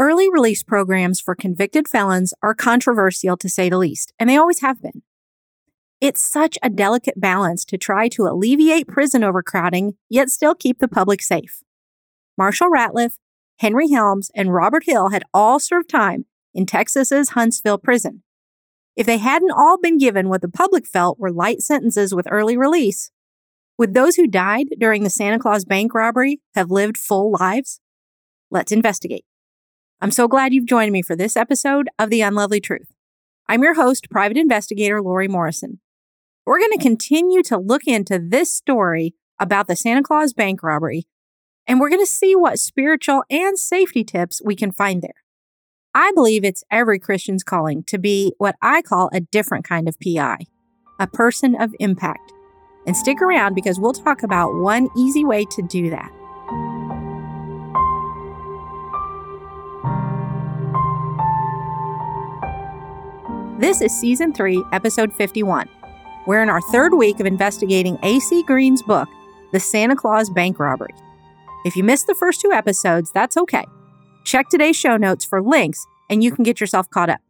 Early release programs for convicted felons are controversial to say the least, and they always have been. It's such a delicate balance to try to alleviate prison overcrowding, yet still keep the public safe. Marshall Ratliff, Henry Helms, and Robert Hill had all served time in Texas's Huntsville prison. If they hadn't all been given what the public felt were light sentences with early release, would those who died during the Santa Claus bank robbery have lived full lives? Let's investigate. I'm so glad you've joined me for this episode of The Unlovely Truth. I'm your host, private investigator Lori Morrison. We're going to continue to look into this story about the Santa Claus bank robbery, and we're going to see what spiritual and safety tips we can find there. I believe it's every Christian's calling to be what I call a different kind of PI, a person of impact. And stick around because we'll talk about one easy way to do that. This is Season 3, Episode 51. We're in our third week of investigating A.C. Greene's book, The Santa Claus Bank Robbery. If you missed the first two episodes, that's okay. Check today's show notes for links and you can get yourself caught up.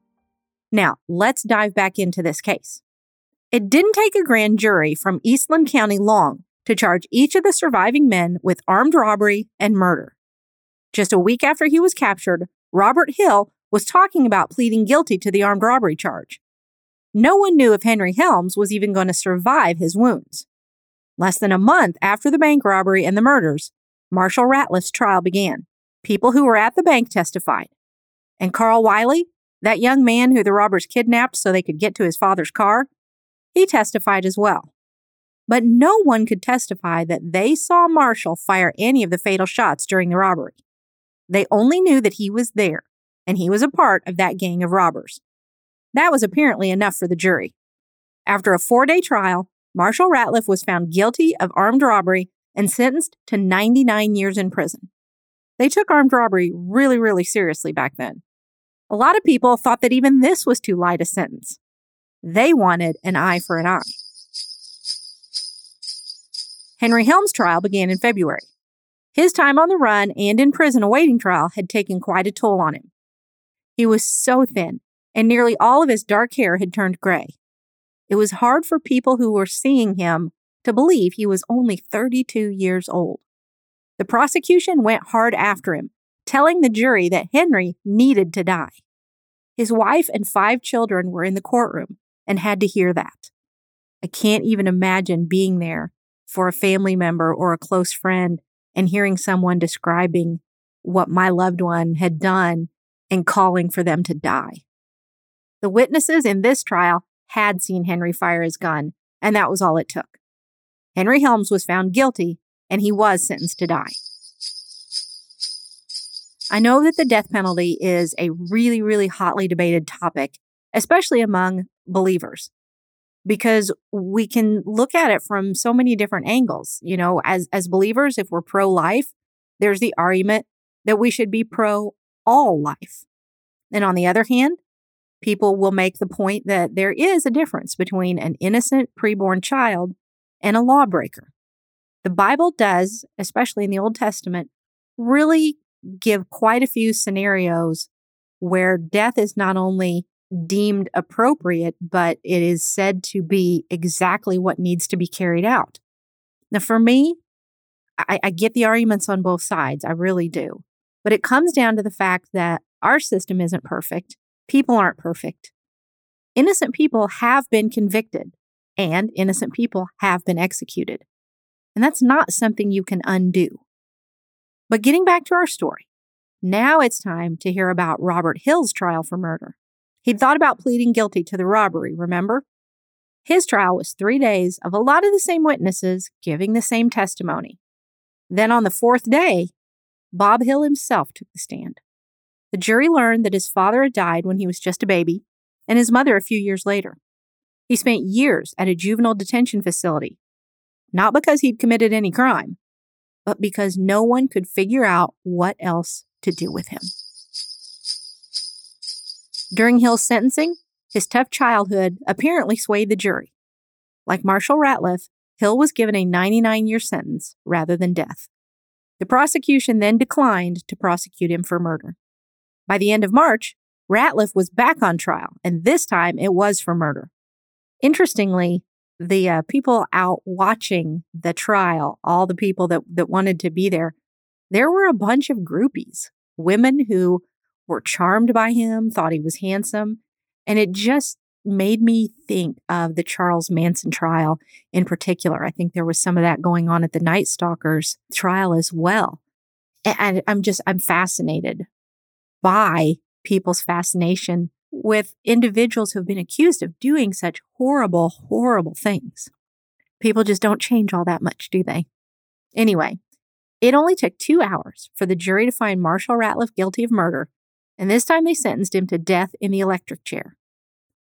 Now, let's dive back into this case. It didn't take a grand jury from Eastland County long to charge each of the surviving men with armed robbery and murder. Just a week after he was captured, Robert Hill was talking about pleading guilty to the armed robbery charge. No one knew if Henry Helms was even going to survive his wounds. Less than a month after the bank robbery and the murders, Marshall Ratliff's trial began. People who were at the bank testified. And Carl Wiley, that young man who the robbers kidnapped so they could get to his father's car, he testified as well. But no one could testify that they saw Marshall fire any of the fatal shots during the robbery. They only knew that he was there and he was a part of that gang of robbers. That was apparently enough for the jury. After a four day trial, Marshall Ratliff was found guilty of armed robbery and sentenced to 99 years in prison. They took armed robbery really, really seriously back then. A lot of people thought that even this was too light a sentence. They wanted an eye for an eye. Henry Helms' trial began in February. His time on the run and in prison awaiting trial had taken quite a toll on him. He was so thin, and nearly all of his dark hair had turned gray. It was hard for people who were seeing him to believe he was only 32 years old. The prosecution went hard after him, telling the jury that Henry needed to die. His wife and five children were in the courtroom and had to hear that. I can't even imagine being there for a family member or a close friend and hearing someone describing what my loved one had done and calling for them to die. The witnesses in this trial had seen Henry fire his gun, and that was all it took. Henry Helms was found guilty, and he was sentenced to die. I know that the death penalty is a really, really hotly debated topic, especially among believers, because we can look at it from so many different angles. You know, as, as believers, if we're pro life, there's the argument that we should be pro all life. And on the other hand, people will make the point that there is a difference between an innocent preborn child and a lawbreaker. The Bible does, especially in the Old Testament, really give quite a few scenarios where death is not only deemed appropriate, but it is said to be exactly what needs to be carried out. Now, for me, I, I get the arguments on both sides. I really do. But it comes down to the fact that our system isn't perfect. People aren't perfect. Innocent people have been convicted and innocent people have been executed. And that's not something you can undo. But getting back to our story, now it's time to hear about Robert Hill's trial for murder. He'd thought about pleading guilty to the robbery, remember? His trial was three days of a lot of the same witnesses giving the same testimony. Then on the fourth day, Bob Hill himself took the stand. The jury learned that his father had died when he was just a baby, and his mother a few years later. He spent years at a juvenile detention facility, not because he'd committed any crime, but because no one could figure out what else to do with him. During Hill's sentencing, his tough childhood apparently swayed the jury. Like Marshall Ratliff, Hill was given a 99 year sentence rather than death. The prosecution then declined to prosecute him for murder. By the end of March, Ratliff was back on trial, and this time it was for murder. Interestingly, the uh, people out watching the trial, all the people that, that wanted to be there, there were a bunch of groupies, women who were charmed by him, thought he was handsome. And it just made me think of the Charles Manson trial in particular. I think there was some of that going on at the Night Stalkers trial as well. And I'm just, I'm fascinated by people's fascination with individuals who've been accused of doing such horrible, horrible things. People just don't change all that much, do they? Anyway, it only took two hours for the jury to find Marshall Ratliff guilty of murder, and this time they sentenced him to death in the electric chair.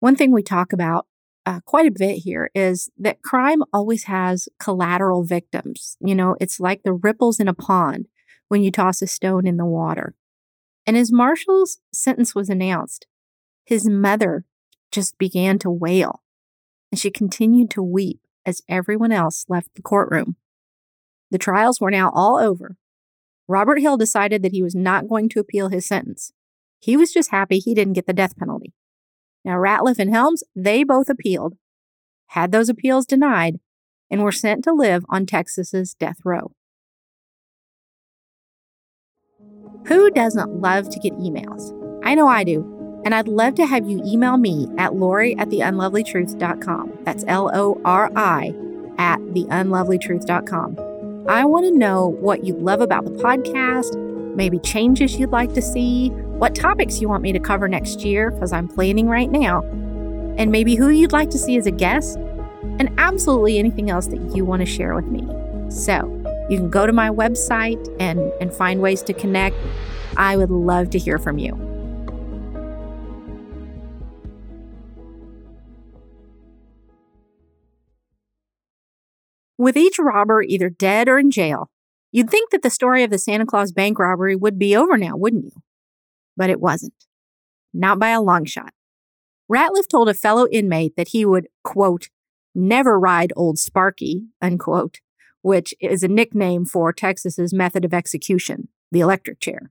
One thing we talk about uh, quite a bit here is that crime always has collateral victims. You know, it's like the ripples in a pond when you toss a stone in the water. And as Marshall's sentence was announced, his mother just began to wail, and she continued to weep as everyone else left the courtroom. The trials were now all over. Robert Hill decided that he was not going to appeal his sentence. He was just happy he didn't get the death penalty. Now, Ratliff and Helms, they both appealed, had those appeals denied, and were sent to live on Texas's death row. Who doesn't love to get emails? I know I do. And I'd love to have you email me at Lori at theunlovelytruth.com. That's L O R I at theunlovelytruth.com. I want to know what you love about the podcast, maybe changes you'd like to see, what topics you want me to cover next year, because I'm planning right now, and maybe who you'd like to see as a guest, and absolutely anything else that you want to share with me. So, you can go to my website and, and find ways to connect. I would love to hear from you. With each robber either dead or in jail, you'd think that the story of the Santa Claus bank robbery would be over now, wouldn't you? But it wasn't. Not by a long shot. Ratliff told a fellow inmate that he would, quote, never ride old Sparky, unquote, which is a nickname for Texas's method of execution, the electric chair.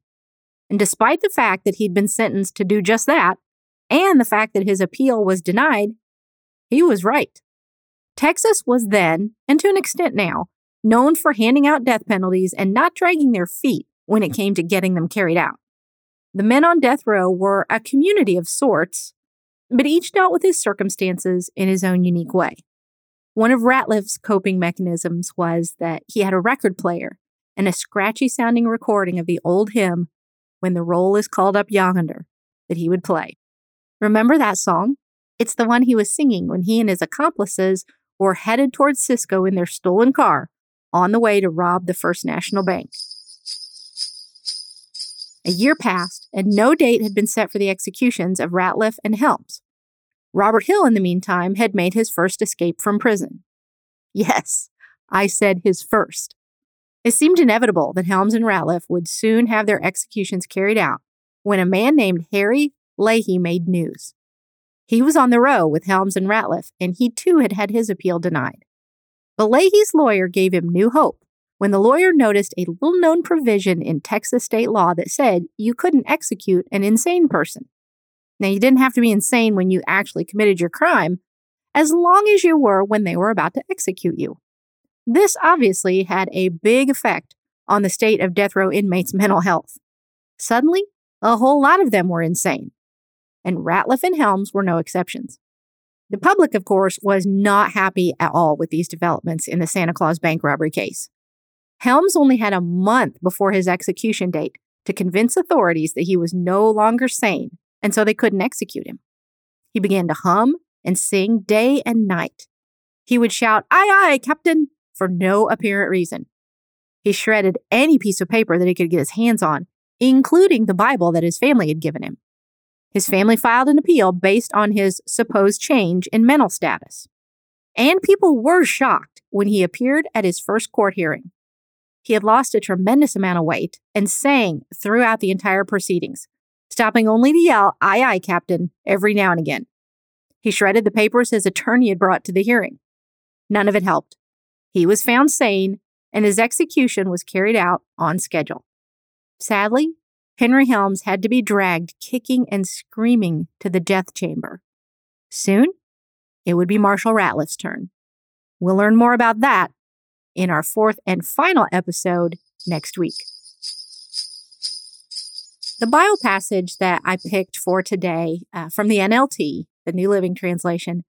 And despite the fact that he'd been sentenced to do just that, and the fact that his appeal was denied, he was right. Texas was then, and to an extent now, known for handing out death penalties and not dragging their feet when it came to getting them carried out. The men on death row were a community of sorts, but each dealt with his circumstances in his own unique way. One of Ratliff's coping mechanisms was that he had a record player and a scratchy sounding recording of the old hymn, When the Roll is Called Up Yonder, that he would play. Remember that song? It's the one he was singing when he and his accomplices were headed towards Cisco in their stolen car on the way to rob the First National Bank. A year passed, and no date had been set for the executions of Ratliff and Helms. Robert Hill, in the meantime, had made his first escape from prison. Yes, I said his first. It seemed inevitable that Helms and Ratliff would soon have their executions carried out when a man named Harry Leahy made news. He was on the row with Helms and Ratliff, and he too had had his appeal denied. But Leahy's lawyer gave him new hope when the lawyer noticed a little known provision in Texas state law that said you couldn't execute an insane person. Now, you didn't have to be insane when you actually committed your crime, as long as you were when they were about to execute you. This obviously had a big effect on the state of death row inmates' mental health. Suddenly, a whole lot of them were insane, and Ratliff and Helms were no exceptions. The public, of course, was not happy at all with these developments in the Santa Claus bank robbery case. Helms only had a month before his execution date to convince authorities that he was no longer sane and so they couldn't execute him. He began to hum and sing day and night. He would shout, Aye, aye, Captain, for no apparent reason. He shredded any piece of paper that he could get his hands on, including the Bible that his family had given him. His family filed an appeal based on his supposed change in mental status. And people were shocked when he appeared at his first court hearing. He had lost a tremendous amount of weight and sang throughout the entire proceedings, stopping only to yell, Aye, aye, Captain, every now and again. He shredded the papers his attorney had brought to the hearing. None of it helped. He was found sane, and his execution was carried out on schedule. Sadly, Henry Helms had to be dragged kicking and screaming to the death chamber. Soon, it would be Marshall Ratliff's turn. We'll learn more about that in our fourth and final episode next week. The Bible passage that I picked for today uh, from the NLT, the New Living Translation,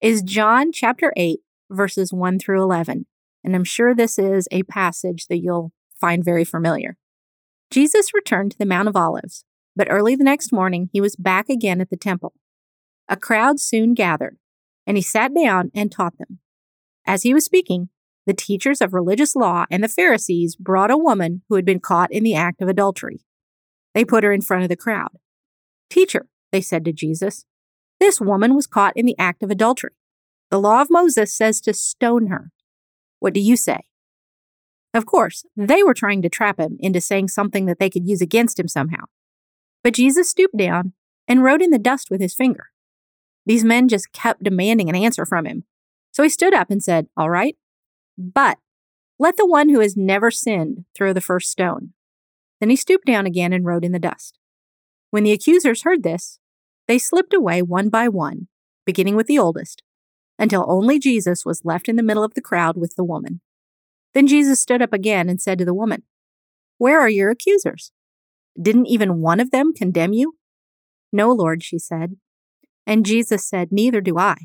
is John chapter 8, verses 1 through 11. And I'm sure this is a passage that you'll find very familiar. Jesus returned to the Mount of Olives, but early the next morning he was back again at the temple. A crowd soon gathered, and he sat down and taught them. As he was speaking, the teachers of religious law and the Pharisees brought a woman who had been caught in the act of adultery. They put her in front of the crowd. Teacher, they said to Jesus, this woman was caught in the act of adultery. The law of Moses says to stone her. What do you say? Of course, they were trying to trap him into saying something that they could use against him somehow. But Jesus stooped down and wrote in the dust with his finger. These men just kept demanding an answer from him. So he stood up and said, All right, but let the one who has never sinned throw the first stone. Then he stooped down again and wrote in the dust. When the accusers heard this, they slipped away one by one, beginning with the oldest, until only Jesus was left in the middle of the crowd with the woman. Then Jesus stood up again and said to the woman, Where are your accusers? Didn't even one of them condemn you? No, Lord, she said. And Jesus said, Neither do I.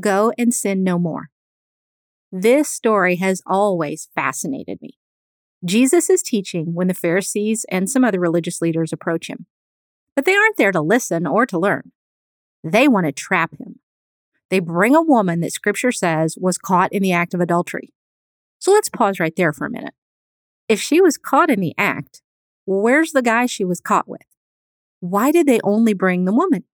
Go and sin no more. This story has always fascinated me. Jesus is teaching when the Pharisees and some other religious leaders approach him. But they aren't there to listen or to learn. They want to trap him. They bring a woman that scripture says was caught in the act of adultery. So let's pause right there for a minute. If she was caught in the act, where's the guy she was caught with? Why did they only bring the woman?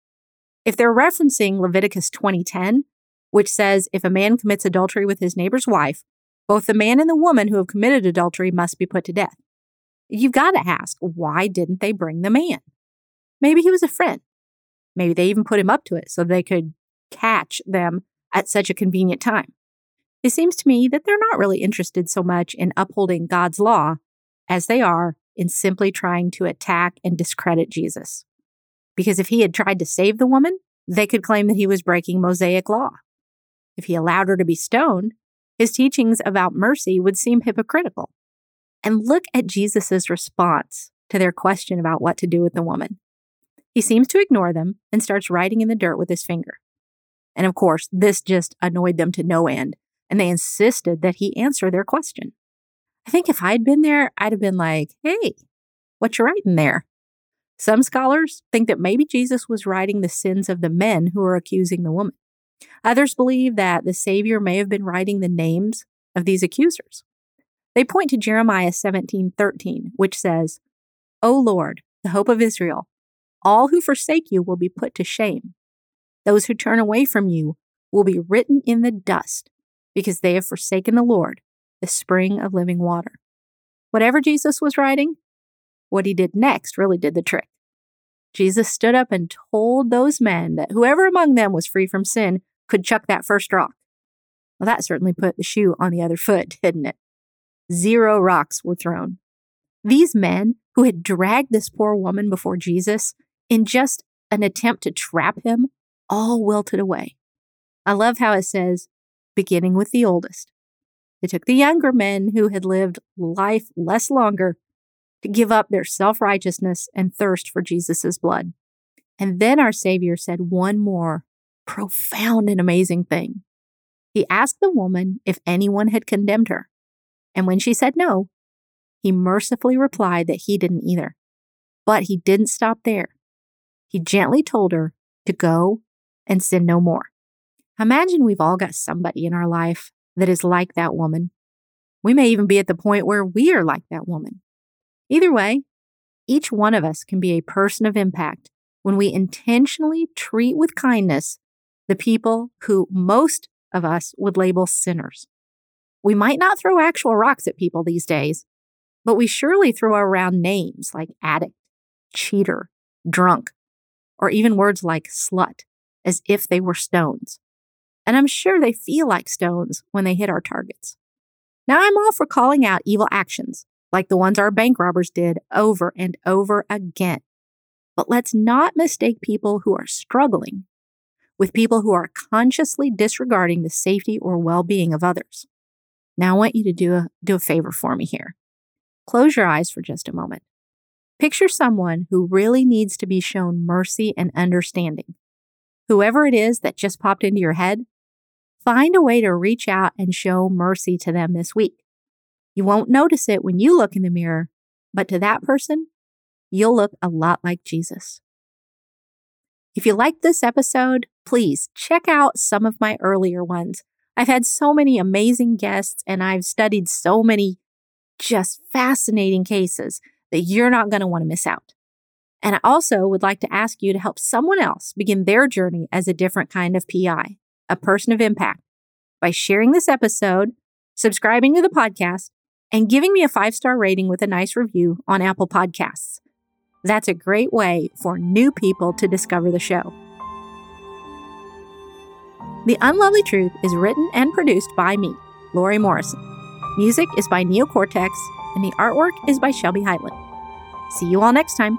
If they're referencing Leviticus 20:10, which says if a man commits adultery with his neighbor's wife, both the man and the woman who have committed adultery must be put to death. You've got to ask, why didn't they bring the man? Maybe he was a friend. Maybe they even put him up to it so they could catch them at such a convenient time. It seems to me that they're not really interested so much in upholding God's law as they are in simply trying to attack and discredit Jesus. Because if he had tried to save the woman, they could claim that he was breaking Mosaic law. If he allowed her to be stoned, his teachings about mercy would seem hypocritical. And look at Jesus' response to their question about what to do with the woman. He seems to ignore them and starts writing in the dirt with his finger. And of course, this just annoyed them to no end, and they insisted that he answer their question. I think if I'd been there, I'd have been like, hey, what you writing there? Some scholars think that maybe Jesus was writing the sins of the men who were accusing the woman. Others believe that the Savior may have been writing the names of these accusers. They point to Jeremiah 17:13, which says, "O Lord, the hope of Israel, all who forsake you will be put to shame. Those who turn away from you will be written in the dust, because they have forsaken the Lord, the spring of living water." Whatever Jesus was writing, what he did next really did the trick. Jesus stood up and told those men that whoever among them was free from sin could chuck that first rock. Well, that certainly put the shoe on the other foot, didn't it? Zero rocks were thrown. These men who had dragged this poor woman before Jesus in just an attempt to trap him all wilted away. I love how it says, beginning with the oldest. It took the younger men who had lived life less longer to give up their self righteousness and thirst for Jesus' blood. And then our Savior said one more profound and amazing thing. He asked the woman if anyone had condemned her. And when she said no, he mercifully replied that he didn't either. But he didn't stop there. He gently told her to go and sin no more. Imagine we've all got somebody in our life that is like that woman. We may even be at the point where we are like that woman. Either way, each one of us can be a person of impact when we intentionally treat with kindness the people who most of us would label sinners. We might not throw actual rocks at people these days, but we surely throw around names like addict, cheater, drunk, or even words like slut as if they were stones. And I'm sure they feel like stones when they hit our targets. Now, I'm all for calling out evil actions, like the ones our bank robbers did over and over again. But let's not mistake people who are struggling with people who are consciously disregarding the safety or well being of others. Now, I want you to do a, do a favor for me here. Close your eyes for just a moment. Picture someone who really needs to be shown mercy and understanding. Whoever it is that just popped into your head, find a way to reach out and show mercy to them this week. You won't notice it when you look in the mirror, but to that person, you'll look a lot like Jesus. If you like this episode, please check out some of my earlier ones. I've had so many amazing guests and I've studied so many just fascinating cases that you're not going to want to miss out. And I also would like to ask you to help someone else begin their journey as a different kind of PI, a person of impact, by sharing this episode, subscribing to the podcast, and giving me a five star rating with a nice review on Apple Podcasts. That's a great way for new people to discover the show. The Unlovely Truth is written and produced by me, Lori Morrison. Music is by Neocortex and the artwork is by Shelby Highland. See you all next time.